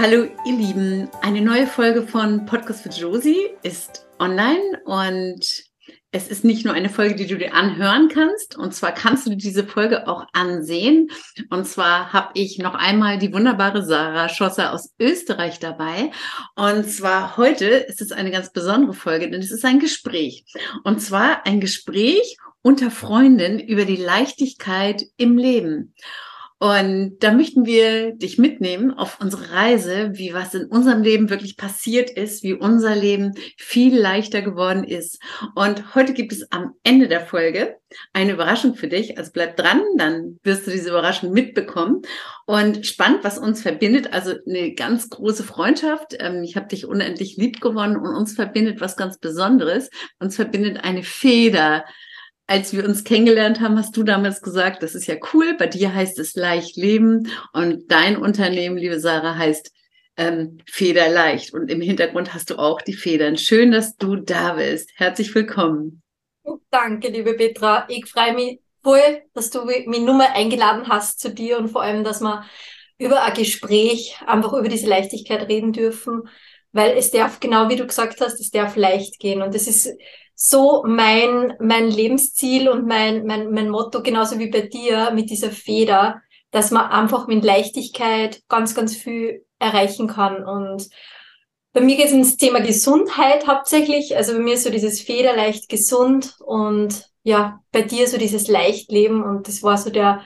Hallo ihr Lieben, eine neue Folge von Podcast für Josie ist online und es ist nicht nur eine Folge, die du dir anhören kannst, und zwar kannst du diese Folge auch ansehen. Und zwar habe ich noch einmal die wunderbare Sarah Schosser aus Österreich dabei. Und zwar heute ist es eine ganz besondere Folge, denn es ist ein Gespräch. Und zwar ein Gespräch unter Freunden über die Leichtigkeit im Leben. Und da möchten wir dich mitnehmen auf unsere Reise, wie was in unserem Leben wirklich passiert ist, wie unser Leben viel leichter geworden ist. Und heute gibt es am Ende der Folge eine Überraschung für dich. Also bleib dran, dann wirst du diese Überraschung mitbekommen. Und spannend, was uns verbindet, also eine ganz große Freundschaft. Ähm, ich habe dich unendlich lieb gewonnen und uns verbindet was ganz Besonderes. Uns verbindet eine Feder als wir uns kennengelernt haben, hast du damals gesagt, das ist ja cool, bei dir heißt es leicht leben und dein Unternehmen, liebe Sarah, heißt ähm, Federleicht. Und im Hintergrund hast du auch die Federn. Schön, dass du da bist. Herzlich willkommen. Danke, liebe Petra. Ich freue mich voll, dass du mich Nummer eingeladen hast zu dir und vor allem, dass wir über ein Gespräch einfach über diese Leichtigkeit reden dürfen, weil es darf, genau wie du gesagt hast, es darf leicht gehen. Und das ist so mein, mein Lebensziel und mein, mein, mein Motto, genauso wie bei dir mit dieser Feder, dass man einfach mit Leichtigkeit ganz, ganz viel erreichen kann. Und bei mir geht es ums Thema Gesundheit hauptsächlich. Also bei mir ist so dieses Feder leicht gesund und ja, bei dir so dieses Leichtleben. Und das war so der,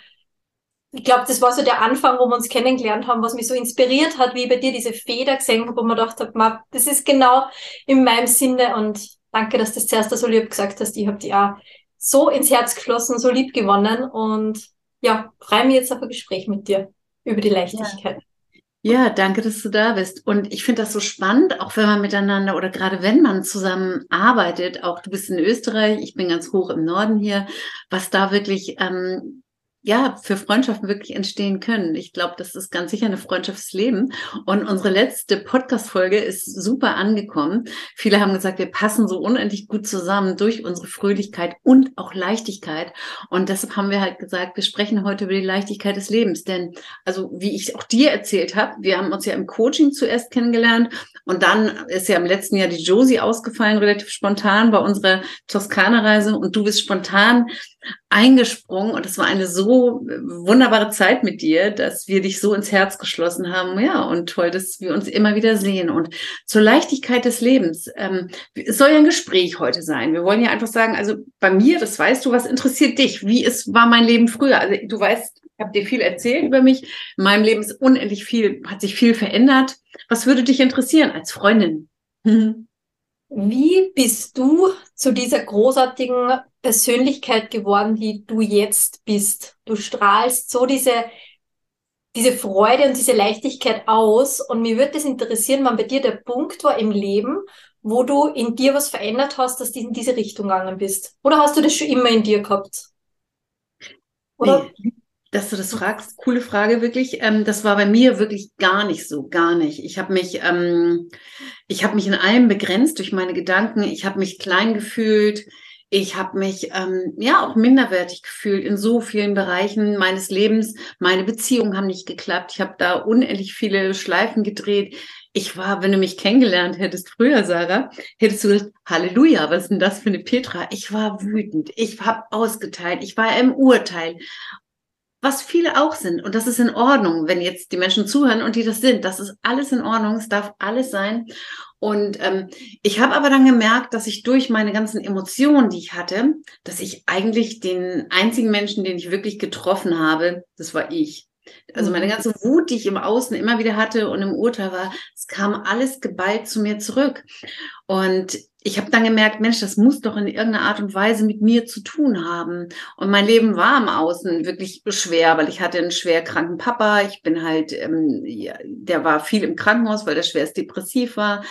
ich glaube, das war so der Anfang, wo wir uns kennengelernt haben, was mich so inspiriert hat, wie ich bei dir diese Feder gesehen habe, wo man gedacht habe, das ist genau in meinem Sinne und danke, dass du das zuerst so lieb gesagt hast. Ich habe die auch so ins Herz geschlossen, so lieb gewonnen und ja, freue mich jetzt auf ein Gespräch mit dir über die Leichtigkeit. Ja. ja danke, dass du da bist. Und ich finde das so spannend, auch wenn man miteinander oder gerade wenn man zusammen arbeitet, auch du bist in Österreich, ich bin ganz hoch im Norden hier, was da wirklich ähm, ja, für Freundschaften wirklich entstehen können. Ich glaube, das ist ganz sicher eine Freundschaftsleben. Und unsere letzte Podcast-Folge ist super angekommen. Viele haben gesagt, wir passen so unendlich gut zusammen durch unsere Fröhlichkeit und auch Leichtigkeit. Und deshalb haben wir halt gesagt, wir sprechen heute über die Leichtigkeit des Lebens. Denn, also, wie ich auch dir erzählt habe, wir haben uns ja im Coaching zuerst kennengelernt. Und dann ist ja im letzten Jahr die Josie ausgefallen, relativ spontan bei unserer Toskana-Reise. Und du bist spontan eingesprungen und es war eine so wunderbare Zeit mit dir, dass wir dich so ins Herz geschlossen haben. Ja, und toll, dass wir uns immer wieder sehen. Und zur Leichtigkeit des Lebens. Ähm, es soll ja ein Gespräch heute sein. Wir wollen ja einfach sagen, also bei mir, das weißt du, was interessiert dich? Wie ist, war mein Leben früher? Also du weißt, ich habe dir viel erzählt über mich. In meinem Leben ist unendlich viel, hat sich viel verändert. Was würde dich interessieren als Freundin? Wie bist du zu dieser großartigen Persönlichkeit geworden, die du jetzt bist? Du strahlst so diese, diese Freude und diese Leichtigkeit aus. Und mir würde es interessieren, wann bei dir der Punkt war im Leben, wo du in dir was verändert hast, dass du in diese Richtung gegangen bist. Oder hast du das schon immer in dir gehabt? Oder? Nee, dass du das fragst, coole Frage wirklich. Ähm, das war bei mir wirklich gar nicht so, gar nicht. Ich habe mich, ähm, ich habe mich in allem begrenzt durch meine Gedanken. Ich habe mich klein gefühlt. Ich habe mich ähm, ja auch minderwertig gefühlt in so vielen Bereichen meines Lebens. Meine Beziehungen haben nicht geklappt. Ich habe da unendlich viele Schleifen gedreht. Ich war, wenn du mich kennengelernt hättest früher, Sarah, hättest du gesagt, Halleluja, was ist denn das für eine Petra? Ich war wütend, ich habe ausgeteilt, ich war im Urteil was viele auch sind. Und das ist in Ordnung, wenn jetzt die Menschen zuhören und die das sind. Das ist alles in Ordnung, es darf alles sein. Und ähm, ich habe aber dann gemerkt, dass ich durch meine ganzen Emotionen, die ich hatte, dass ich eigentlich den einzigen Menschen, den ich wirklich getroffen habe, das war ich. Also meine mhm. ganze Wut, die ich im Außen immer wieder hatte und im Urteil war, es kam alles geballt zu mir zurück. Und ich habe dann gemerkt, Mensch, das muss doch in irgendeiner Art und Weise mit mir zu tun haben. Und mein Leben war im Außen wirklich schwer, weil ich hatte einen schwer kranken Papa. Ich bin halt, ähm, ja, der war viel im Krankenhaus, weil der schwerst depressiv war.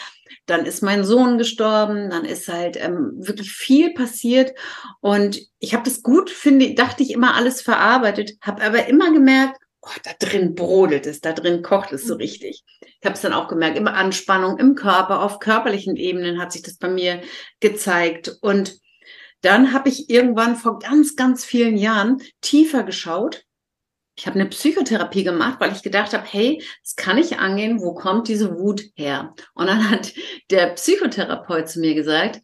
Dann ist mein Sohn gestorben, dann ist halt ähm, wirklich viel passiert und ich habe das gut, finde, dachte ich immer alles verarbeitet, habe aber immer gemerkt, oh, da drin brodelt es, da drin kocht es so mhm. richtig. Ich habe es dann auch gemerkt, immer Anspannung im Körper, auf körperlichen Ebenen hat sich das bei mir gezeigt. Und dann habe ich irgendwann vor ganz, ganz vielen Jahren tiefer geschaut. Ich habe eine Psychotherapie gemacht, weil ich gedacht habe, hey, das kann ich angehen, wo kommt diese Wut her? Und dann hat der Psychotherapeut zu mir gesagt,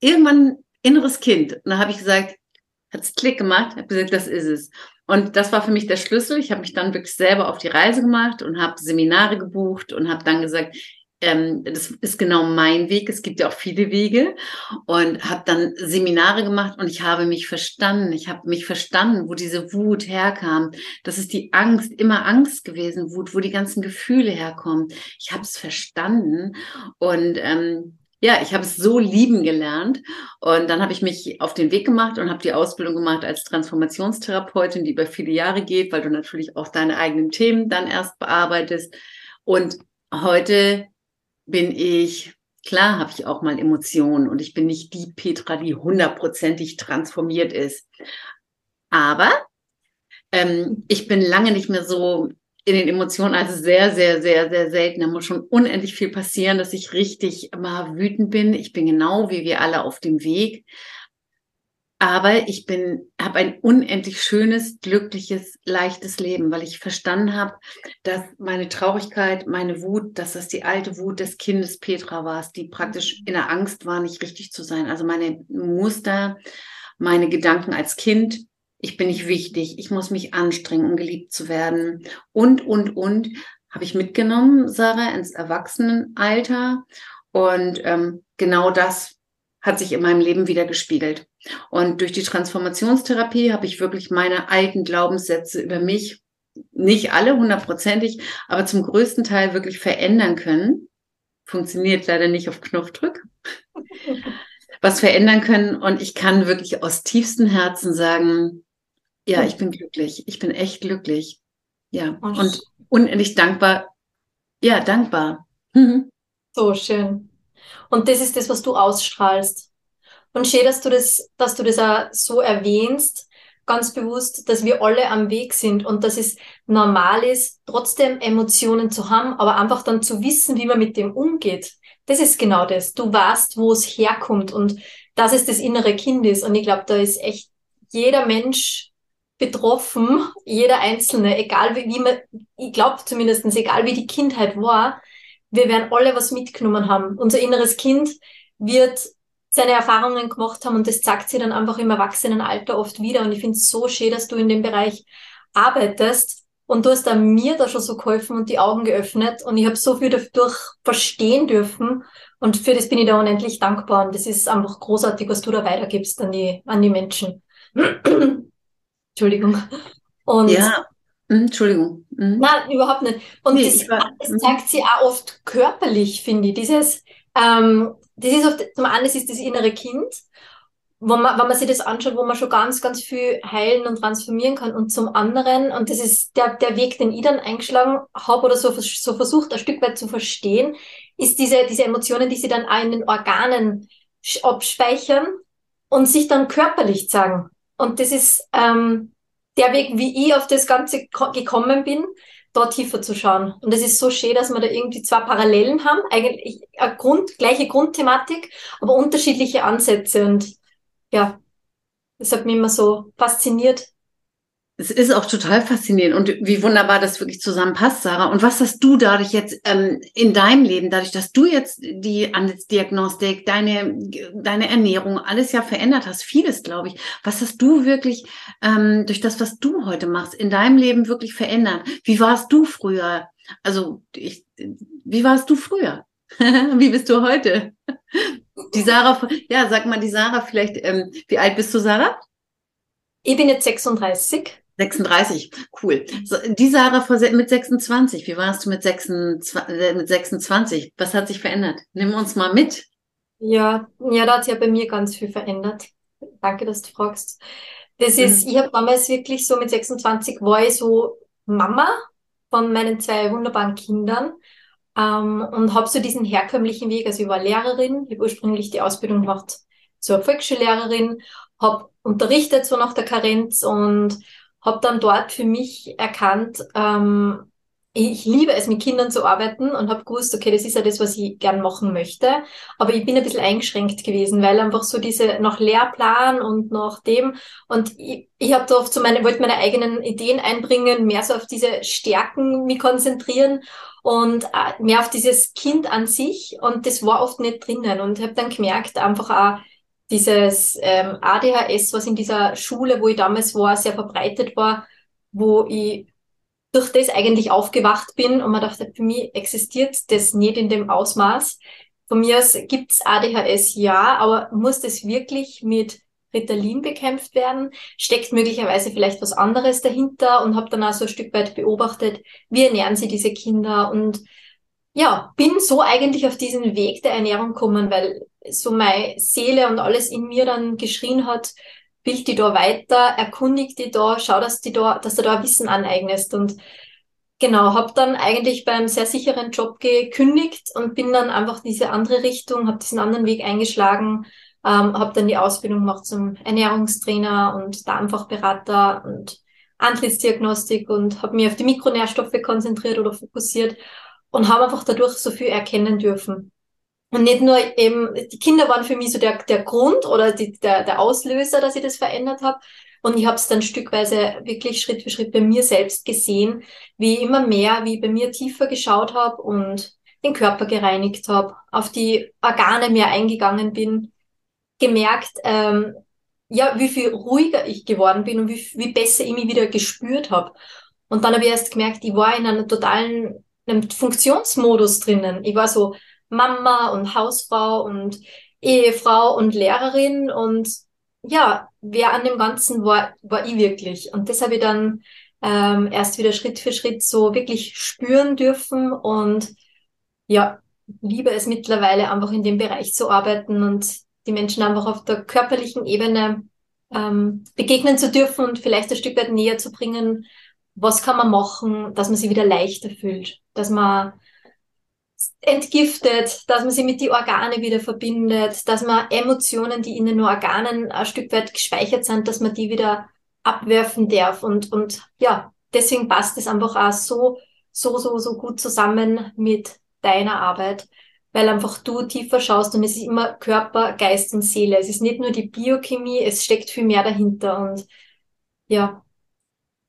irgendwann inneres Kind. Und dann habe ich gesagt, hat es Klick gemacht, habe gesagt, das ist es. Und das war für mich der Schlüssel. Ich habe mich dann wirklich selber auf die Reise gemacht und habe Seminare gebucht und habe dann gesagt, ähm, das ist genau mein Weg. Es gibt ja auch viele Wege und habe dann Seminare gemacht und ich habe mich verstanden. Ich habe mich verstanden, wo diese Wut herkam. Das ist die Angst, immer Angst gewesen, Wut, wo die ganzen Gefühle herkommen. Ich habe es verstanden und ähm, ja, ich habe es so lieben gelernt und dann habe ich mich auf den Weg gemacht und habe die Ausbildung gemacht als Transformationstherapeutin, die über viele Jahre geht, weil du natürlich auch deine eigenen Themen dann erst bearbeitest. Und heute bin ich, klar habe ich auch mal Emotionen und ich bin nicht die Petra, die hundertprozentig transformiert ist. Aber ähm, ich bin lange nicht mehr so in den Emotionen, also sehr, sehr, sehr, sehr selten. Da muss schon unendlich viel passieren, dass ich richtig immer wütend bin. Ich bin genau wie wir alle auf dem Weg. Aber ich bin, habe ein unendlich schönes, glückliches, leichtes Leben, weil ich verstanden habe, dass meine Traurigkeit, meine Wut, dass das die alte Wut des Kindes Petra war, die praktisch in der Angst war, nicht richtig zu sein. Also meine Muster, meine Gedanken als Kind, ich bin nicht wichtig, ich muss mich anstrengen, um geliebt zu werden und, und, und, habe ich mitgenommen, Sarah, ins Erwachsenenalter. Und ähm, genau das hat sich in meinem Leben wieder gespiegelt. Und durch die Transformationstherapie habe ich wirklich meine alten Glaubenssätze über mich, nicht alle hundertprozentig, aber zum größten Teil wirklich verändern können. Funktioniert leider nicht auf Knopfdruck. Was verändern können. Und ich kann wirklich aus tiefstem Herzen sagen, ja, ich bin glücklich. Ich bin echt glücklich. Ja. Oh, und unendlich dankbar. Ja, dankbar. Mhm. So schön. Und das ist das, was du ausstrahlst. Und schön, dass du das, dass du das auch so erwähnst, ganz bewusst, dass wir alle am Weg sind und dass es normal ist, trotzdem Emotionen zu haben, aber einfach dann zu wissen, wie man mit dem umgeht. Das ist genau das. Du weißt, wo es herkommt und dass es das innere Kind ist. Und ich glaube, da ist echt jeder Mensch betroffen, jeder Einzelne, egal wie, wie man, ich glaube zumindestens egal wie die Kindheit war, wir werden alle was mitgenommen haben. Unser inneres Kind wird seine Erfahrungen gemacht haben und das zeigt sich dann einfach im Erwachsenenalter oft wieder. Und ich finde es so schön, dass du in dem Bereich arbeitest. Und du hast da mir da schon so geholfen und die Augen geöffnet. Und ich habe so viel dadurch verstehen dürfen. Und für das bin ich da unendlich dankbar. Und das ist einfach großartig, was du da weitergibst an die, an die Menschen. Entschuldigung. Und ja, hm, Entschuldigung. Mhm. Nein, überhaupt nicht. Und nee, das, war, das hm. zeigt sie auch oft körperlich, finde ich. Dieses, ähm, das ist oft, zum einen, das ist das innere Kind, wo man, wenn man sich das anschaut, wo man schon ganz, ganz viel heilen und transformieren kann. Und zum anderen, und das ist der, der Weg, den ich dann eingeschlagen habe oder so, so versucht, ein Stück weit zu verstehen, ist diese, diese Emotionen, die sie dann auch in den Organen abspeichern und sich dann körperlich zeigen. Und das ist ähm, der Weg, wie ich auf das Ganze gekommen bin, dort tiefer zu schauen. Und es ist so schön, dass wir da irgendwie zwei Parallelen haben, eigentlich eine Grund, gleiche Grundthematik, aber unterschiedliche Ansätze. Und ja, das hat mich immer so fasziniert, es ist auch total faszinierend und wie wunderbar das wirklich zusammenpasst, Sarah. Und was hast du dadurch jetzt ähm, in deinem Leben, dadurch, dass du jetzt die Diagnostik, deine, deine Ernährung, alles ja verändert hast, vieles, glaube ich. Was hast du wirklich ähm, durch das, was du heute machst, in deinem Leben wirklich verändert? Wie warst du früher? Also, ich, wie warst du früher? wie bist du heute? Die Sarah, ja, sag mal, die Sarah vielleicht, ähm, wie alt bist du, Sarah? Ich bin jetzt 36. 36, cool. So, die Sarah mit 26, wie warst du mit 26, äh, mit 26? Was hat sich verändert? Nimm uns mal mit. Ja, ja, da hat sich ja bei mir ganz viel verändert. Danke, dass du fragst. Das ist, mhm. ich habe damals wirklich so mit 26 war ich so Mama von meinen zwei wunderbaren Kindern ähm, und habe so diesen herkömmlichen Weg. Also ich war Lehrerin, ich habe ursprünglich die Ausbildung gemacht zur Volksschullehrerin, habe unterrichtet so nach der Karenz und habe dann dort für mich erkannt, ähm, ich liebe es, mit Kindern zu arbeiten und habe gewusst, okay, das ist ja das, was ich gern machen möchte. Aber ich bin ein bisschen eingeschränkt gewesen, weil einfach so diese noch Lehrplan und noch dem und ich, ich habe da oft so meine, wollte meine eigenen Ideen einbringen, mehr so auf diese Stärken mich konzentrieren und äh, mehr auf dieses Kind an sich und das war oft nicht drinnen und habe dann gemerkt, einfach auch dieses ähm, ADHS, was in dieser Schule, wo ich damals war, sehr verbreitet war, wo ich durch das eigentlich aufgewacht bin und man dachte, für mich existiert das nicht in dem Ausmaß. Von mir aus gibt's ADHS ja, aber muss das wirklich mit Ritalin bekämpft werden? Steckt möglicherweise vielleicht was anderes dahinter und habe dann auch so ein Stück weit beobachtet, wie ernähren sie diese Kinder und ja, bin so eigentlich auf diesen Weg der Ernährung gekommen, weil so meine Seele und alles in mir dann geschrien hat, bild die da weiter, erkundig die da, schau, dass, die da, dass du da Wissen aneignest. Und genau, habe dann eigentlich beim sehr sicheren Job gekündigt und bin dann einfach diese andere Richtung, habe diesen anderen Weg eingeschlagen, ähm, habe dann die Ausbildung gemacht zum Ernährungstrainer und da einfach Berater und Antlitzdiagnostik und habe mich auf die Mikronährstoffe konzentriert oder fokussiert und habe einfach dadurch so viel erkennen dürfen. Und nicht nur eben, die Kinder waren für mich so der, der Grund oder die, der, der Auslöser, dass ich das verändert habe. Und ich habe es dann stückweise wirklich Schritt für Schritt bei mir selbst gesehen, wie ich immer mehr, wie ich bei mir tiefer geschaut habe und den Körper gereinigt habe, auf die Organe mehr eingegangen bin, gemerkt, ähm, ja, wie viel ruhiger ich geworden bin und wie, wie besser ich mich wieder gespürt habe. Und dann habe ich erst gemerkt, ich war in einem totalen einem Funktionsmodus drinnen. Ich war so, Mama und Hausfrau und Ehefrau und Lehrerin und ja, wer an dem Ganzen war, war ich wirklich. Und das habe ich dann ähm, erst wieder Schritt für Schritt so wirklich spüren dürfen und ja, liebe es mittlerweile einfach in dem Bereich zu arbeiten und die Menschen einfach auf der körperlichen Ebene ähm, begegnen zu dürfen und vielleicht ein Stück weit näher zu bringen, was kann man machen, dass man sich wieder leichter fühlt, dass man entgiftet, dass man sie mit die Organe wieder verbindet, dass man Emotionen, die in den Organen ein Stück weit gespeichert sind, dass man die wieder abwerfen darf. Und, und ja, deswegen passt es einfach auch so, so, so, so gut zusammen mit deiner Arbeit, weil einfach du tiefer schaust und es ist immer Körper, Geist und Seele. Es ist nicht nur die Biochemie, es steckt viel mehr dahinter. Und ja,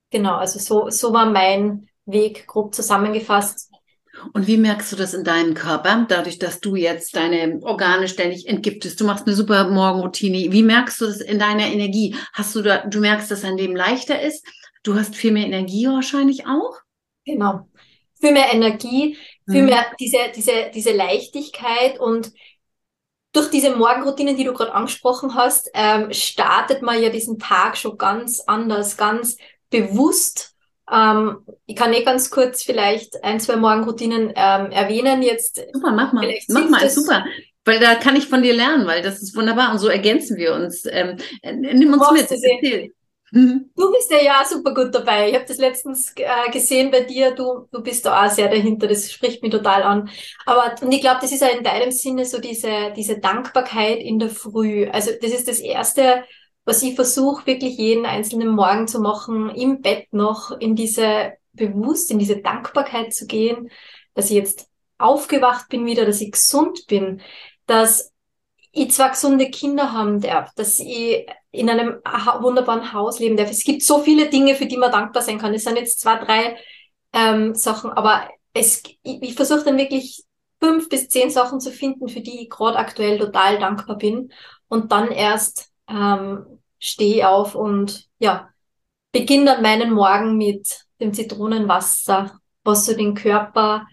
genau, also so, so war mein Weg grob zusammengefasst und wie merkst du das in deinem Körper, dadurch, dass du jetzt deine Organe ständig entgiftest? Du machst eine super Morgenroutine. Wie merkst du das in deiner Energie? Hast du da, du merkst, dass dein Leben leichter ist? Du hast viel mehr Energie wahrscheinlich auch? Genau. Viel mehr Energie, viel mhm. mehr diese, diese, diese Leichtigkeit und durch diese Morgenroutine, die du gerade angesprochen hast, ähm, startet man ja diesen Tag schon ganz anders, ganz bewusst ähm, ich kann eh ganz kurz vielleicht ein, zwei Morgenroutinen ähm, erwähnen. Jetzt super, mach mal, mach mal, super. Weil da kann ich von dir lernen, weil das ist wunderbar und so ergänzen wir uns. Ähm, äh, nimm uns mit, erzähl. Du bist ja, ja super gut dabei. Ich habe das letztens äh, gesehen bei dir. Du, du bist da auch sehr dahinter. Das spricht mich total an. Aber und ich glaube, das ist ja in deinem Sinne so diese, diese Dankbarkeit in der Früh. Also das ist das Erste, was ich versuche wirklich jeden einzelnen Morgen zu machen, im Bett noch in diese bewusst, in diese Dankbarkeit zu gehen, dass ich jetzt aufgewacht bin wieder, dass ich gesund bin, dass ich zwar gesunde Kinder haben darf, dass ich in einem wunderbaren Haus leben darf. Es gibt so viele Dinge, für die man dankbar sein kann. Es sind jetzt zwei, drei ähm, Sachen, aber es, ich, ich versuche dann wirklich fünf bis zehn Sachen zu finden, für die ich gerade aktuell total dankbar bin und dann erst ähm, stehe auf und ja, beginne dann meinen Morgen mit dem Zitronenwasser, was so den Körper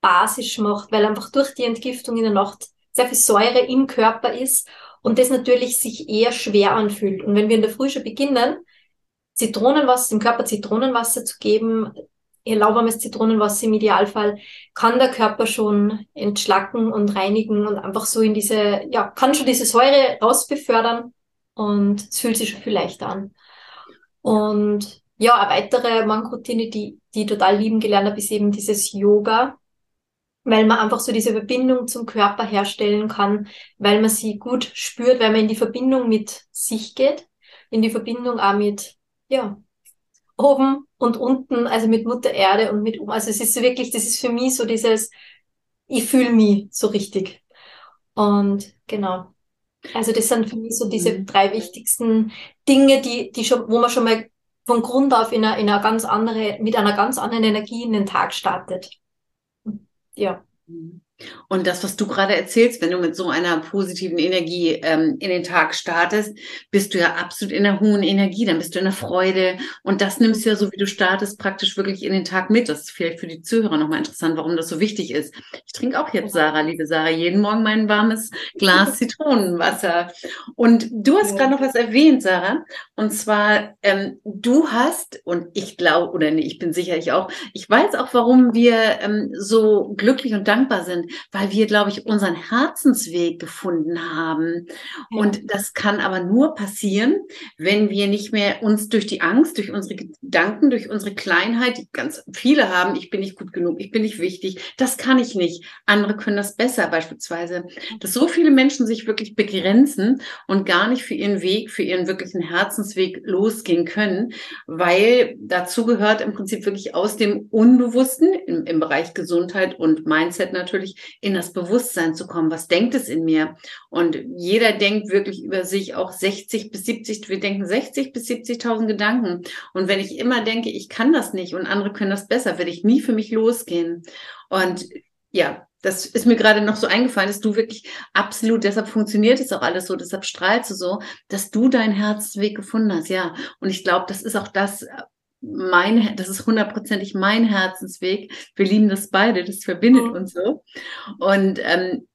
basisch macht, weil einfach durch die Entgiftung in der Nacht sehr viel Säure im Körper ist und das natürlich sich eher schwer anfühlt. Und wenn wir in der Früh schon beginnen, Zitronenwasser, dem Körper Zitronenwasser zu geben, lauwarmes Zitronenwasser im Idealfall, kann der Körper schon entschlacken und reinigen und einfach so in diese, ja, kann schon diese Säure rausbefördern und es fühlt sich schon viel leichter an. Und ja, eine weitere Morgenroutine, die, die ich total lieben gelernt habe, ist eben dieses Yoga, weil man einfach so diese Verbindung zum Körper herstellen kann, weil man sie gut spürt, weil man in die Verbindung mit sich geht, in die Verbindung auch mit, ja, oben, und unten, also mit Mutter Erde und mit, also es ist so wirklich, das ist für mich so dieses, ich fühle mich so richtig. Und genau. Also das sind für mich so diese mhm. drei wichtigsten Dinge, die, die schon, wo man schon mal von Grund auf in einer, in einer ganz andere, mit einer ganz anderen Energie in den Tag startet. Ja. Mhm. Und das, was du gerade erzählst, wenn du mit so einer positiven Energie ähm, in den Tag startest, bist du ja absolut in einer hohen Energie, dann bist du in der Freude und das nimmst du ja so, wie du startest, praktisch wirklich in den Tag mit. Das ist vielleicht für die Zuhörer nochmal interessant, warum das so wichtig ist. Ich trinke auch jetzt, Sarah, liebe Sarah, jeden Morgen mein warmes Glas Zitronenwasser. Und du hast ja. gerade noch was erwähnt, Sarah, und zwar, ähm, du hast, und ich glaube, oder nee, ich bin sicherlich auch, ich weiß auch, warum wir ähm, so glücklich und dankbar sind weil wir, glaube ich, unseren Herzensweg gefunden haben. Ja. Und das kann aber nur passieren, wenn wir nicht mehr uns durch die Angst, durch unsere Gedanken, durch unsere Kleinheit, die ganz viele haben, ich bin nicht gut genug, ich bin nicht wichtig, das kann ich nicht. Andere können das besser beispielsweise. Dass so viele Menschen sich wirklich begrenzen und gar nicht für ihren Weg, für ihren wirklichen Herzensweg losgehen können, weil dazu gehört im Prinzip wirklich aus dem Unbewussten im, im Bereich Gesundheit und Mindset natürlich in das Bewusstsein zu kommen. Was denkt es in mir? Und jeder denkt wirklich über sich auch 60 bis 70, wir denken 60 bis 70.000 Gedanken. Und wenn ich immer denke, ich kann das nicht und andere können das besser, werde ich nie für mich losgehen. Und ja, das ist mir gerade noch so eingefallen, dass du wirklich absolut, deshalb funktioniert es auch alles so, deshalb strahlst du so, dass du deinen Herzensweg gefunden hast, ja. Und ich glaube, das ist auch das, mein, das ist hundertprozentig mein Herzensweg. Wir lieben das beide, das verbindet mhm. uns so. Und ähm,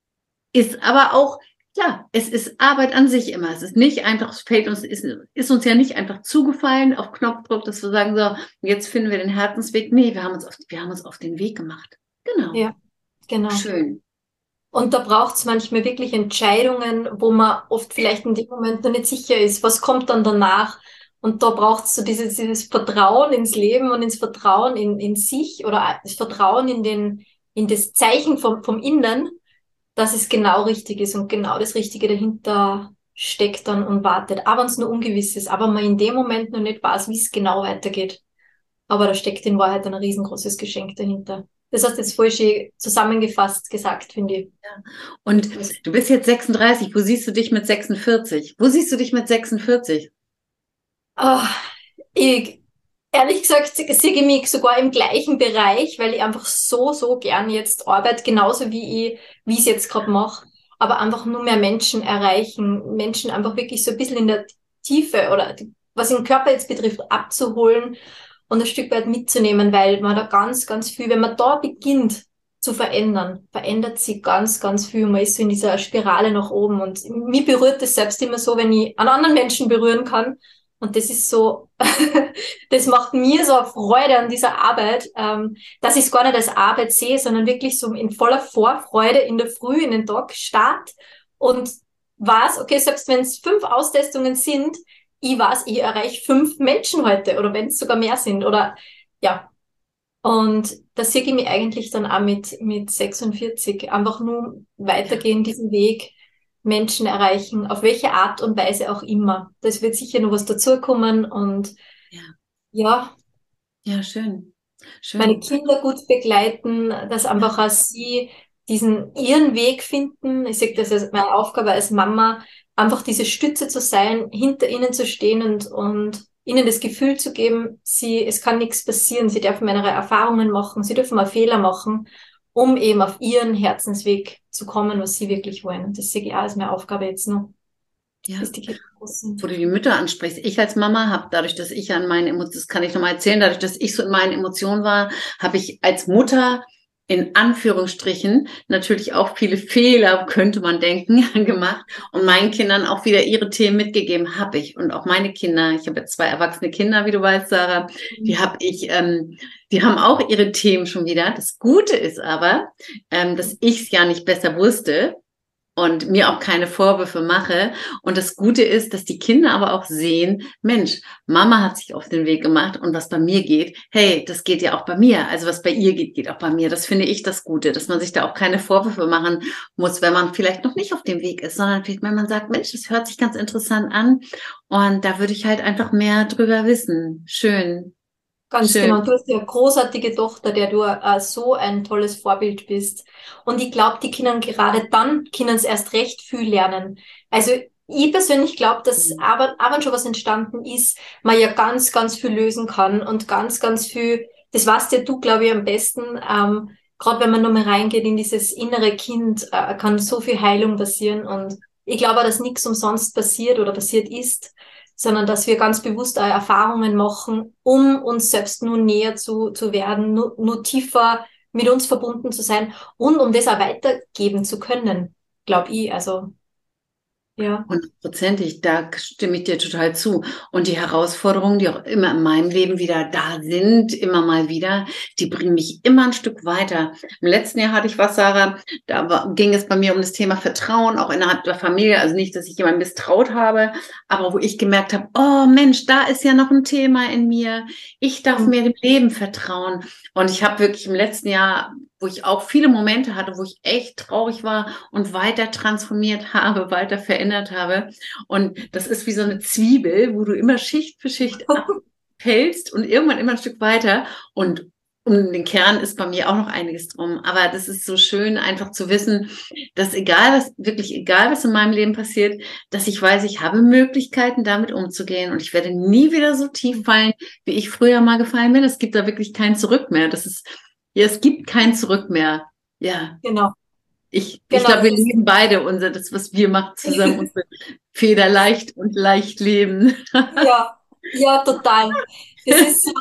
ist aber auch, ja, es ist Arbeit an sich immer. Es ist nicht einfach, es fällt uns, ist, ist uns ja nicht einfach zugefallen auf Knopfdruck, dass wir sagen, so, jetzt finden wir den Herzensweg. Nee, wir haben uns auf, wir haben uns auf den Weg gemacht. Genau. Ja, genau. Schön. Und da braucht es manchmal wirklich Entscheidungen, wo man oft vielleicht in dem Moment noch nicht sicher ist, was kommt dann danach. Und da braucht es so dieses, dieses Vertrauen ins Leben und ins Vertrauen in, in sich oder das Vertrauen in den, in das Zeichen vom, vom Innen, dass es genau richtig ist und genau das Richtige dahinter steckt dann und wartet. Aber wenn es nur ungewiss ist, aber man in dem Moment noch nicht weiß, wie es genau weitergeht. Aber da steckt in Wahrheit ein riesengroßes Geschenk dahinter. Das hast du jetzt voll schön zusammengefasst gesagt, finde ich. Ja. Und du bist jetzt 36. Wo siehst du dich mit 46? Wo siehst du dich mit 46? Oh, ich, ehrlich gesagt, sehe ich mich sogar im gleichen Bereich, weil ich einfach so, so gern jetzt arbeite, genauso wie ich, wie ich es jetzt gerade mache. Aber einfach nur mehr Menschen erreichen, Menschen einfach wirklich so ein bisschen in der Tiefe oder was den Körper jetzt betrifft, abzuholen und ein Stück weit mitzunehmen, weil man da ganz, ganz viel, wenn man da beginnt zu verändern, verändert sich ganz, ganz viel. Man ist so in dieser Spirale nach oben und mich berührt es selbst immer so, wenn ich an anderen Menschen berühren kann und das ist so, das macht mir so Freude an dieser Arbeit, ähm, dass ich es gar nicht als Arbeit sehe, sondern wirklich so in voller Vorfreude in der Früh in den Tag start und weiß, okay, selbst wenn es fünf Austestungen sind, ich weiß, ich erreiche fünf Menschen heute oder wenn es sogar mehr sind oder ja. Und da sehe ich mich eigentlich dann auch mit, mit 46 einfach nur weitergehen diesen Weg Menschen erreichen, auf welche Art und Weise auch immer. Das wird sicher noch was dazukommen und ja. Ja, ja schön. schön. Meine Kinder gut begleiten, dass einfach auch sie diesen ihren Weg finden. Ich sehe das als meine Aufgabe als Mama, einfach diese Stütze zu sein, hinter ihnen zu stehen und, und ihnen das Gefühl zu geben, sie, es kann nichts passieren, sie dürfen mehrere Erfahrungen machen, sie dürfen mal Fehler machen um eben auf ihren Herzensweg zu kommen, was sie wirklich wollen. Und das sehe ich auch als meine Aufgabe jetzt noch. Ja. Wo du die Mütter ansprichst. Ich als Mama habe, dadurch, dass ich an meinen Emotionen, das kann ich nochmal erzählen, dadurch, dass ich so in meinen Emotionen war, habe ich als Mutter in Anführungsstrichen natürlich auch viele Fehler, könnte man denken, gemacht und meinen Kindern auch wieder ihre Themen mitgegeben, habe ich. Und auch meine Kinder, ich habe jetzt zwei erwachsene Kinder, wie du weißt, Sarah, die habe ich, ähm, die haben auch ihre Themen schon wieder. Das Gute ist aber, ähm, dass ich es ja nicht besser wusste, und mir auch keine Vorwürfe mache. Und das Gute ist, dass die Kinder aber auch sehen, Mensch, Mama hat sich auf den Weg gemacht und was bei mir geht, hey, das geht ja auch bei mir. Also was bei ihr geht, geht auch bei mir. Das finde ich das Gute, dass man sich da auch keine Vorwürfe machen muss, wenn man vielleicht noch nicht auf dem Weg ist, sondern vielleicht, wenn man sagt, Mensch, das hört sich ganz interessant an und da würde ich halt einfach mehr drüber wissen. Schön. Ganz Schön. genau. Du hast ja eine großartige Tochter, der du äh, so ein tolles Vorbild bist. Und ich glaube, die Kinder gerade dann können es erst recht viel lernen. Also ich persönlich glaube, dass mhm. aber, aber schon was entstanden ist, man ja ganz, ganz viel lösen kann und ganz, ganz viel, das weißt ja du, glaube ich, am besten, ähm, gerade wenn man nochmal reingeht in dieses innere Kind, äh, kann so viel Heilung passieren und ich glaube, dass nichts umsonst passiert oder passiert ist sondern dass wir ganz bewusst auch Erfahrungen machen, um uns selbst nur näher zu, zu werden, nur, nur tiefer mit uns verbunden zu sein und um das auch weitergeben zu können, glaube ich. Also ja. Hundertprozentig, da stimme ich dir total zu. Und die Herausforderungen, die auch immer in meinem Leben wieder da sind, immer mal wieder, die bringen mich immer ein Stück weiter. Im letzten Jahr hatte ich was, Sarah, da war, ging es bei mir um das Thema Vertrauen, auch innerhalb der Familie. Also nicht, dass ich jemand misstraut habe, aber wo ich gemerkt habe, oh Mensch, da ist ja noch ein Thema in mir. Ich darf mhm. mir dem Leben vertrauen. Und ich habe wirklich im letzten Jahr wo ich auch viele Momente hatte, wo ich echt traurig war und weiter transformiert habe, weiter verändert habe. Und das ist wie so eine Zwiebel, wo du immer Schicht für Schicht abfällst und irgendwann immer ein Stück weiter. Und um den Kern ist bei mir auch noch einiges drum. Aber das ist so schön, einfach zu wissen, dass egal was, wirklich egal was in meinem Leben passiert, dass ich weiß, ich habe Möglichkeiten, damit umzugehen und ich werde nie wieder so tief fallen, wie ich früher mal gefallen bin. Es gibt da wirklich kein Zurück mehr. Das ist ja, es gibt kein Zurück mehr. Ja. Genau. Ich, genau, ich glaube, wir lieben beide unser, das, was wir machen, zusammen, unsere Feder leicht und leicht leben. ja, ja, total. Das ist so,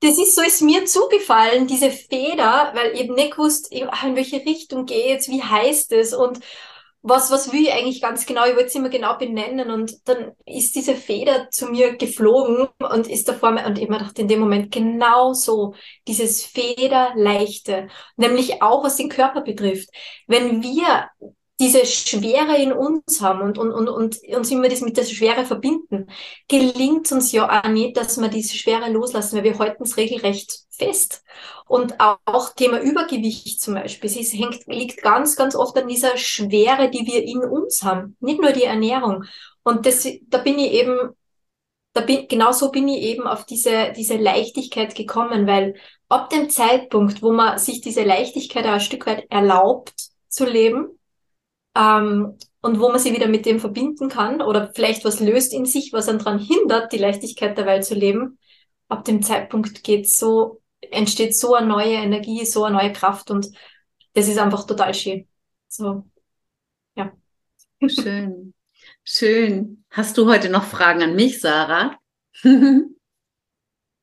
das ist so, ist mir zugefallen, diese Feder, weil ich eben nicht gewusst, in welche Richtung geht's, wie heißt es und was, was will ich eigentlich ganz genau? Ich wollte es immer genau benennen und dann ist diese Feder zu mir geflogen und ist da vor mir und ich mir dachte in dem Moment genau so, dieses Federleichte, nämlich auch was den Körper betrifft. Wenn wir diese Schwere in uns haben und, und, und, und uns immer das mit der Schwere verbinden, gelingt uns ja auch nicht, dass wir diese Schwere loslassen, weil wir halten es regelrecht fest. Und auch Thema Übergewicht zum Beispiel, es hängt, liegt ganz, ganz oft an dieser Schwere, die wir in uns haben, nicht nur die Ernährung. Und das, da bin ich eben, da bin, genau so bin ich eben auf diese, diese Leichtigkeit gekommen, weil ab dem Zeitpunkt, wo man sich diese Leichtigkeit auch ein Stück weit erlaubt zu leben, ähm, und wo man sie wieder mit dem verbinden kann oder vielleicht was löst in sich, was einen daran hindert, die Leichtigkeit der Welt zu leben. Ab dem Zeitpunkt geht so, entsteht so eine neue Energie, so eine neue Kraft und das ist einfach total schön. So, ja. Schön. Schön. Hast du heute noch Fragen an mich, Sarah?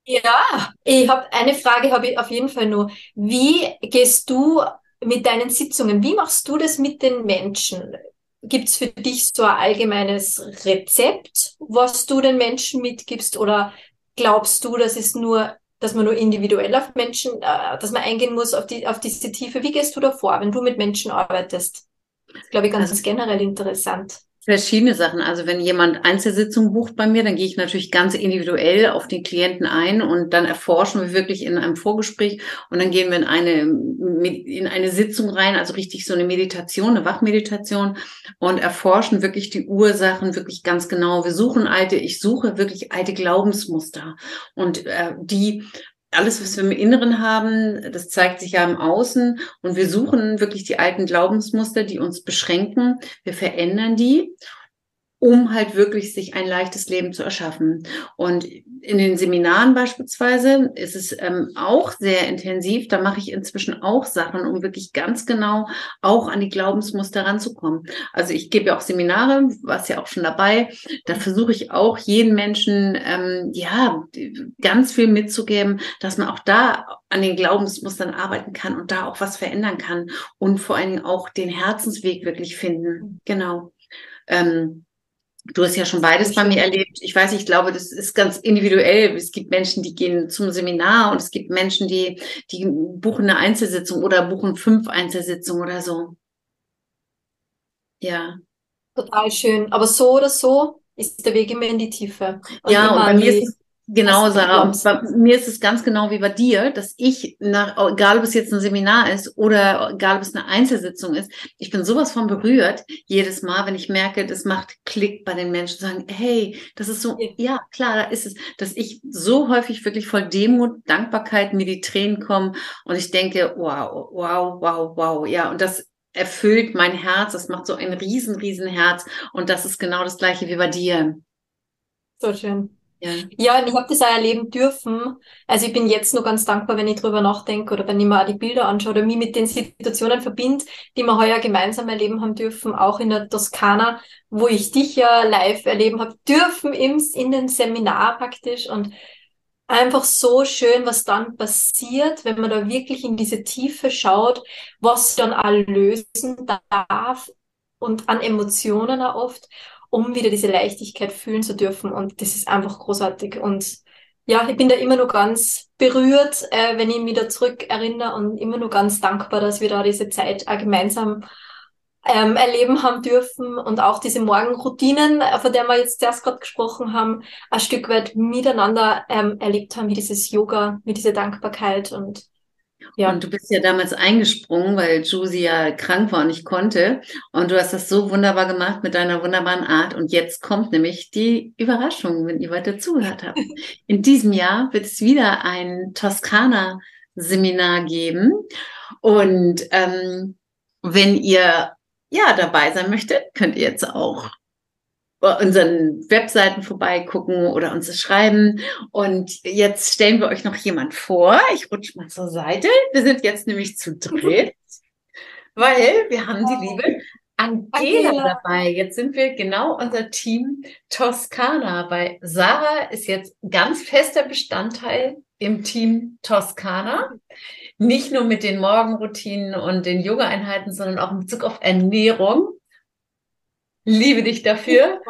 ja, ich habe eine Frage habe ich auf jeden Fall nur. Wie gehst du mit deinen Sitzungen, wie machst du das mit den Menschen? Gibt es für dich so ein allgemeines Rezept, was du den Menschen mitgibst? Oder glaubst du, dass es nur, dass man nur individuell auf Menschen, äh, dass man eingehen muss auf, die, auf diese Tiefe? Wie gehst du da vor, wenn du mit Menschen arbeitest? Das ist, glaube ich, ganz also, generell interessant. Verschiedene Sachen. Also wenn jemand Einzelsitzungen bucht bei mir, dann gehe ich natürlich ganz individuell auf den Klienten ein und dann erforschen wir wirklich in einem Vorgespräch und dann gehen wir in eine, in eine Sitzung rein, also richtig so eine Meditation, eine Wachmeditation und erforschen wirklich die Ursachen wirklich ganz genau. Wir suchen alte, ich suche wirklich alte Glaubensmuster und äh, die alles, was wir im Inneren haben, das zeigt sich ja im Außen und wir suchen wirklich die alten Glaubensmuster, die uns beschränken. Wir verändern die um halt wirklich sich ein leichtes Leben zu erschaffen. Und in den Seminaren beispielsweise ist es ähm, auch sehr intensiv. Da mache ich inzwischen auch Sachen, um wirklich ganz genau auch an die Glaubensmuster ranzukommen. Also ich gebe ja auch Seminare, was ja auch schon dabei. Da versuche ich auch jeden Menschen ähm, ja ganz viel mitzugeben, dass man auch da an den Glaubensmustern arbeiten kann und da auch was verändern kann und vor allen Dingen auch den Herzensweg wirklich finden. Genau. Ähm, Du hast ja schon beides bei mir erlebt. Ich weiß, ich glaube, das ist ganz individuell. Es gibt Menschen, die gehen zum Seminar und es gibt Menschen, die, die buchen eine Einzelsitzung oder buchen fünf Einzelsitzungen oder so. Ja. Total schön. Aber so oder so ist der Weg immer in die Tiefe. Und ja, und bei mir ist es Genau, Sarah. Und bei mir ist es ganz genau wie bei dir, dass ich nach, egal ob es jetzt ein Seminar ist oder egal ob es eine Einzelsitzung ist, ich bin sowas von berührt jedes Mal, wenn ich merke, das macht Klick bei den Menschen, sagen, hey, das ist so, ja, klar, da ist es, dass ich so häufig wirklich voll Demut, Dankbarkeit mir die Tränen kommen und ich denke, wow, wow, wow, wow, ja, und das erfüllt mein Herz, das macht so ein riesen, riesen Herz und das ist genau das gleiche wie bei dir. So schön. Ja, ja und ich habe das auch erleben dürfen. Also ich bin jetzt nur ganz dankbar, wenn ich drüber nachdenke oder wenn ich mir auch die Bilder anschaue oder mich mit den Situationen verbinde, die wir heuer gemeinsam erleben haben dürfen, auch in der Toskana, wo ich dich ja live erleben habe dürfen, im, in den Seminar praktisch. Und einfach so schön, was dann passiert, wenn man da wirklich in diese Tiefe schaut, was dann all lösen darf und an Emotionen auch oft um wieder diese Leichtigkeit fühlen zu dürfen. Und das ist einfach großartig. Und ja, ich bin da immer nur ganz berührt, äh, wenn ich mich da zurück erinnere und immer nur ganz dankbar, dass wir da diese Zeit auch gemeinsam ähm, erleben haben dürfen und auch diese Morgenroutinen, äh, von der wir jetzt erst gerade gesprochen haben, ein Stück weit miteinander ähm, erlebt haben, wie dieses Yoga, wie diese Dankbarkeit und ja. Und du bist ja damals eingesprungen, weil Josie ja krank war und nicht konnte. Und du hast das so wunderbar gemacht mit deiner wunderbaren Art. Und jetzt kommt nämlich die Überraschung, wenn ihr weiter zugehört habt. In diesem Jahr wird es wieder ein Toskana-Seminar geben. Und ähm, wenn ihr ja dabei sein möchtet, könnt ihr jetzt auch unseren Webseiten vorbeigucken oder uns schreiben. Und jetzt stellen wir euch noch jemand vor. Ich rutsche mal zur Seite. Wir sind jetzt nämlich zu dritt, weil wir haben die liebe Angela, Angela, dabei. Jetzt sind wir genau unser Team Toskana, weil Sarah ist jetzt ganz fester Bestandteil im Team Toskana. Nicht nur mit den Morgenroutinen und den Yoga-Einheiten, sondern auch in Bezug auf Ernährung liebe dich dafür.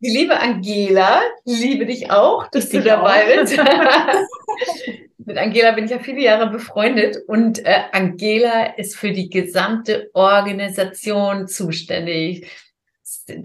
die liebe Angela, liebe dich auch, dass ich du dabei auch. bist. Mit Angela bin ich ja viele Jahre befreundet und äh, Angela ist für die gesamte Organisation zuständig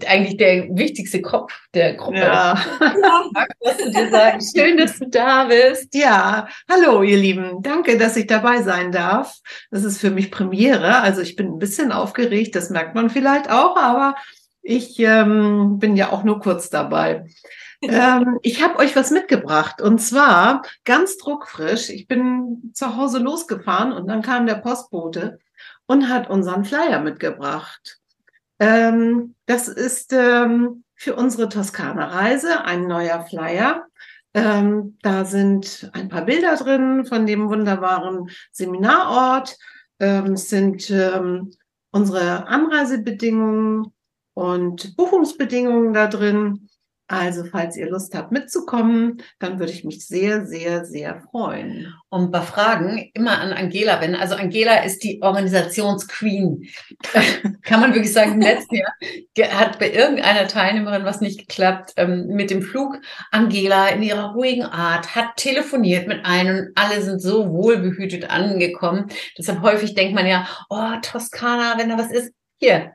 eigentlich der wichtigste Kopf der Gruppe. Ja. Sagen. Schön, dass du da bist. Ja, hallo ihr Lieben. Danke, dass ich dabei sein darf. Das ist für mich Premiere. Also ich bin ein bisschen aufgeregt, das merkt man vielleicht auch, aber ich ähm, bin ja auch nur kurz dabei. ähm, ich habe euch was mitgebracht und zwar ganz druckfrisch. Ich bin zu Hause losgefahren und dann kam der Postbote und hat unseren Flyer mitgebracht. Ähm, das ist ähm, für unsere Toskana-Reise ein neuer Flyer. Ähm, da sind ein paar Bilder drin von dem wunderbaren Seminarort. Ähm, es sind ähm, unsere Anreisebedingungen und Buchungsbedingungen da drin. Also, falls ihr Lust habt mitzukommen, dann würde ich mich sehr, sehr, sehr freuen. Und bei Fragen immer an Angela wenden. Also Angela ist die Organisationsqueen. Kann man wirklich sagen, im letzten Jahr hat bei irgendeiner Teilnehmerin was nicht geklappt ähm, mit dem Flug. Angela in ihrer ruhigen Art hat telefoniert mit allen und alle sind so wohlbehütet angekommen. Deshalb häufig denkt man ja, oh, Toskana, wenn da was ist, hier.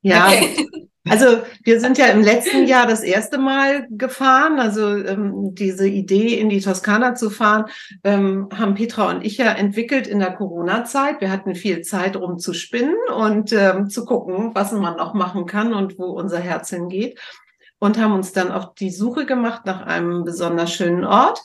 Ja. Okay. Also wir sind ja im letzten Jahr das erste Mal gefahren. Also ähm, diese Idee, in die Toskana zu fahren, ähm, haben Petra und ich ja entwickelt in der Corona-Zeit. Wir hatten viel Zeit, um zu spinnen und ähm, zu gucken, was man noch machen kann und wo unser Herz hingeht. Und haben uns dann auf die Suche gemacht nach einem besonders schönen Ort.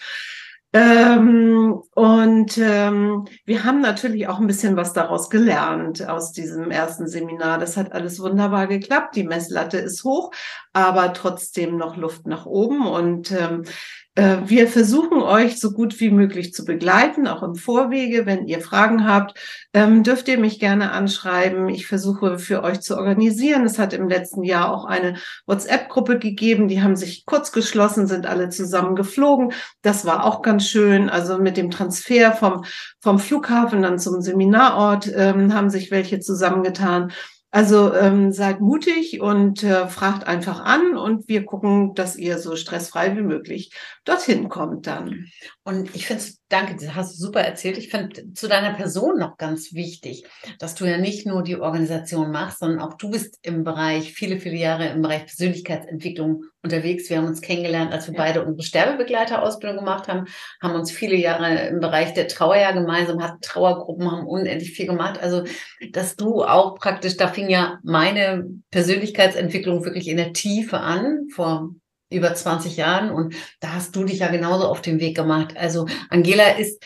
Ähm, und ähm, wir haben natürlich auch ein bisschen was daraus gelernt aus diesem ersten Seminar. Das hat alles wunderbar geklappt. Die Messlatte ist hoch, aber trotzdem noch Luft nach oben. Und ähm, äh, wir versuchen euch so gut wie möglich zu begleiten, auch im Vorwege. Wenn ihr Fragen habt, ähm, dürft ihr mich gerne anschreiben. Ich versuche für euch zu organisieren. Es hat im letzten Jahr auch eine WhatsApp-Gruppe gegeben. Die haben sich kurz geschlossen, sind alle zusammen geflogen. Das war auch ganz schön. Also mit dem Transfer vom, vom Flughafen dann zum Seminarort ähm, haben sich welche zusammengetan. Also ähm, seid mutig und äh, fragt einfach an und wir gucken, dass ihr so stressfrei wie möglich dorthin kommt dann. Und ich finde es danke, das hast du super erzählt. Ich finde zu deiner Person noch ganz wichtig, dass du ja nicht nur die Organisation machst, sondern auch du bist im Bereich, viele, viele Jahre im Bereich Persönlichkeitsentwicklung unterwegs. Wir haben uns kennengelernt, als wir ja. beide unsere Sterbebegleiterausbildung gemacht haben, haben uns viele Jahre im Bereich der Trauer ja gemeinsam, hatten Trauergruppen, haben unendlich viel gemacht. Also, dass du auch praktisch, da fing ja meine Persönlichkeitsentwicklung wirklich in der Tiefe an, vor über 20 Jahren und da hast du dich ja genauso auf den Weg gemacht. Also Angela ist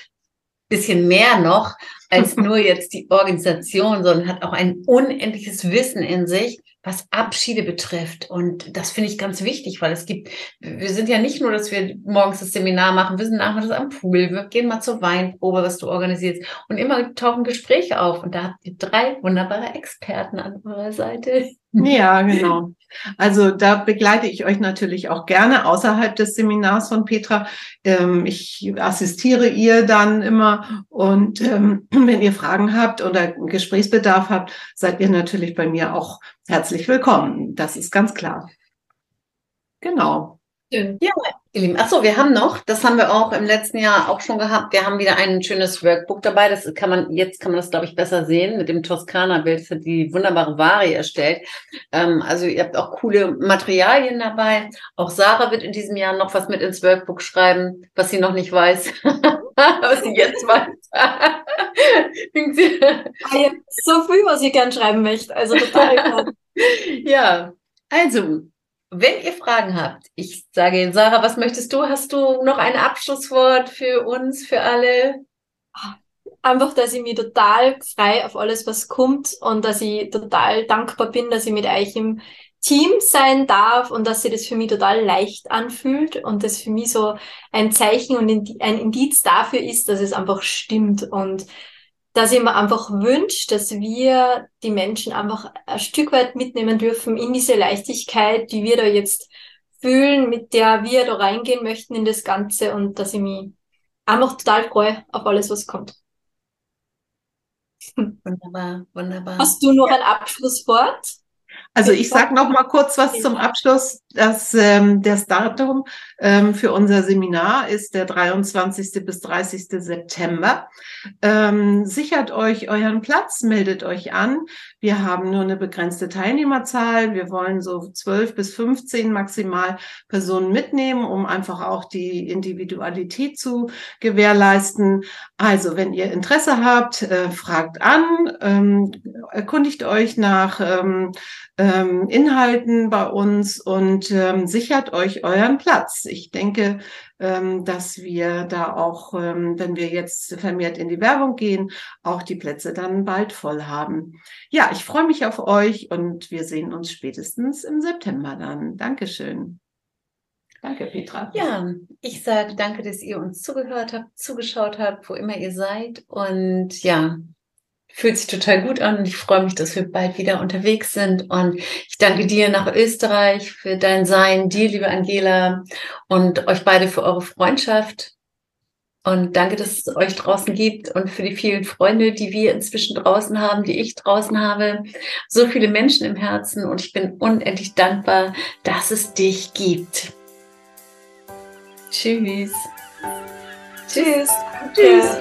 bisschen mehr noch als nur jetzt die Organisation, sondern hat auch ein unendliches Wissen in sich, was Abschiede betrifft. Und das finde ich ganz wichtig, weil es gibt, wir sind ja nicht nur, dass wir morgens das Seminar machen, wir sind nachmittags am Pool, wir gehen mal zur Weinprobe, was du organisierst. Und immer tauchen Gespräche auf. Und da habt ihr drei wunderbare Experten an eurer Seite. Ja, genau. Also da begleite ich euch natürlich auch gerne außerhalb des Seminars von Petra. Ähm, ich assistiere ihr dann immer und ähm, wenn ihr Fragen habt oder Gesprächsbedarf habt, seid ihr natürlich bei mir auch herzlich willkommen. Das ist ganz klar. Genau. Ja, ihr Lieben. Achso, wir haben noch, das haben wir auch im letzten Jahr auch schon gehabt. Wir haben wieder ein schönes Workbook dabei. Das kann man, jetzt kann man das, glaube ich, besser sehen mit dem Toskana-Bild. Das hat die wunderbare Vari erstellt. Ähm, also ihr habt auch coole Materialien dabei. Auch Sarah wird in diesem Jahr noch was mit ins Workbook schreiben, was sie noch nicht weiß. was sie jetzt weiß. Ah, so viel, was ihr gern schreiben möchte. Also total. ja, also wenn ihr Fragen habt, ich sage Sarah, was möchtest du? Hast du noch ein Abschlusswort für uns, für alle? Einfach, dass ich mich total frei auf alles, was kommt und dass ich total dankbar bin, dass ich mit euch im Team sein darf und dass sich das für mich total leicht anfühlt und das für mich so ein Zeichen und ein Indiz dafür ist, dass es einfach stimmt und dass ich mir einfach wünsche, dass wir die Menschen einfach ein Stück weit mitnehmen dürfen in diese Leichtigkeit, die wir da jetzt fühlen, mit der wir da reingehen möchten in das Ganze und dass ich mich einfach total freue auf alles, was kommt. Wunderbar, wunderbar. Hast du noch ja. ein Abschlusswort? Also ich sage noch mal kurz was zum Abschluss. dass ähm, das Datum ähm, für unser Seminar ist der 23. bis 30. September. Ähm, sichert euch euren Platz, meldet euch an. Wir haben nur eine begrenzte Teilnehmerzahl. Wir wollen so 12 bis 15 maximal Personen mitnehmen, um einfach auch die Individualität zu gewährleisten. Also wenn ihr Interesse habt, äh, fragt an, ähm, erkundigt euch nach ähm, ähm, Inhalten bei uns und ähm, sichert euch euren Platz. Ich denke, ähm, dass wir da auch, ähm, wenn wir jetzt vermehrt in die Werbung gehen, auch die Plätze dann bald voll haben. Ja, ich freue mich auf euch und wir sehen uns spätestens im September dann. Dankeschön. Danke, Petra. Ja, ich sage danke, dass ihr uns zugehört habt, zugeschaut habt, wo immer ihr seid. Und ja, fühlt sich total gut an und ich freue mich, dass wir bald wieder unterwegs sind. Und ich danke dir nach Österreich für dein Sein, dir, liebe Angela, und euch beide für eure Freundschaft. Und danke, dass es euch draußen gibt und für die vielen Freunde, die wir inzwischen draußen haben, die ich draußen habe. So viele Menschen im Herzen und ich bin unendlich dankbar, dass es dich gibt. Tschüss. Tschüss. Tschüss.